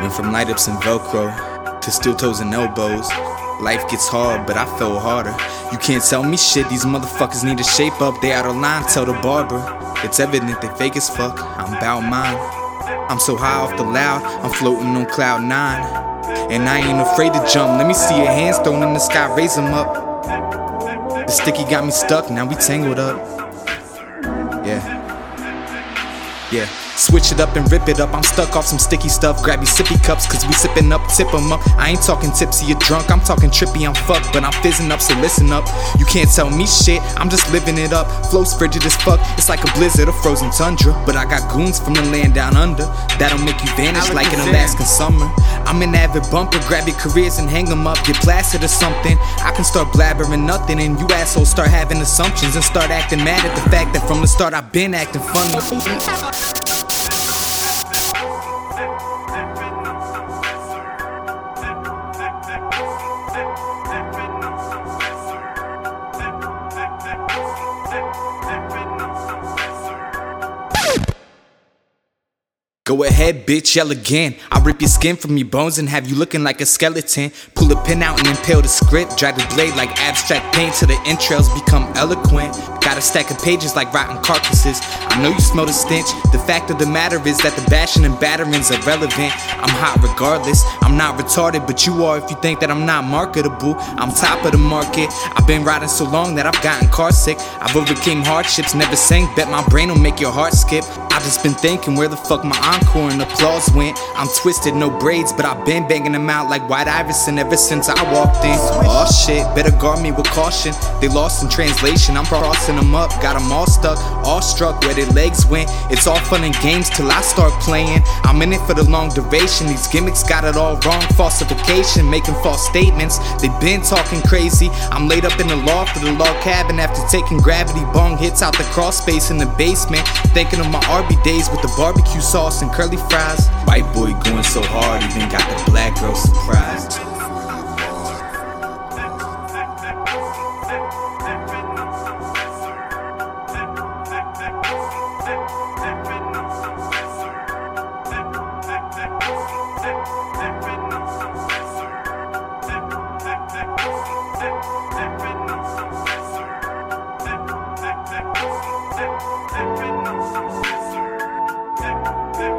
Went from light ups and Velcro to steel toes and elbows. Life gets hard, but I fell harder. You can't tell me shit, these motherfuckers need to shape up. They out of line, tell the barber. It's evident they fake as fuck. I'm bout mine. I'm so high off the loud, I'm floating on cloud nine. And I ain't afraid to jump. Let me see your hands thrown in the sky, raise them up. The sticky got me stuck, now we tangled up. Yeah. Yeah, switch it up and rip it up. I'm stuck off some sticky stuff. Grab your sippy cups, cause we sippin' up, tip 'em up. I ain't talking tipsy or drunk, I'm talking trippy, I'm fucked, but I'm fizzing up, so listen up. You can't tell me shit, I'm just living it up. Flow's frigid as fuck, it's like a blizzard or frozen tundra. But I got goons from the land down under that'll make you vanish like an Alaskan summer. I'm an avid bumper, grab your careers and hang 'em up, get blasted or something. I can start blabbering nothing, and you assholes start having assumptions and start acting mad at the fact that from the start I've been acting funny. Thank you. Go ahead, bitch, yell again. I'll rip your skin from your bones and have you looking like a skeleton. Pull a pin out and impale the script. Drag the blade like abstract paint till the entrails become eloquent. Got a stack of pages like rotten carcasses. I know you smell the stench. The fact of the matter is that the bashing and battering's irrelevant. I'm hot regardless. I'm not retarded, but you are if you think that I'm not marketable. I'm top of the market. I've been riding so long that I've gotten car sick. I've overcame hardships, never sank. Bet my brain will make your heart skip. Just been thinking where the fuck my encore and applause went. I'm twisted, no braids, but I've been banging them out like White Iverson ever since I walked in. Oh shit, better guard me with caution. They lost in translation, I'm crossing them up. Got them all stuck, all struck where their legs went. It's all fun and games till I start playing. I'm in it for the long duration. These gimmicks got it all wrong. Falsification, making false statements. they've been talking crazy. I'm laid up in the loft of the log cabin after taking gravity bong hits out the crawl space in the basement. Thinking of my Arby's days with the barbecue sauce and curly fries. White boy going so hard, even got the black girl surprised.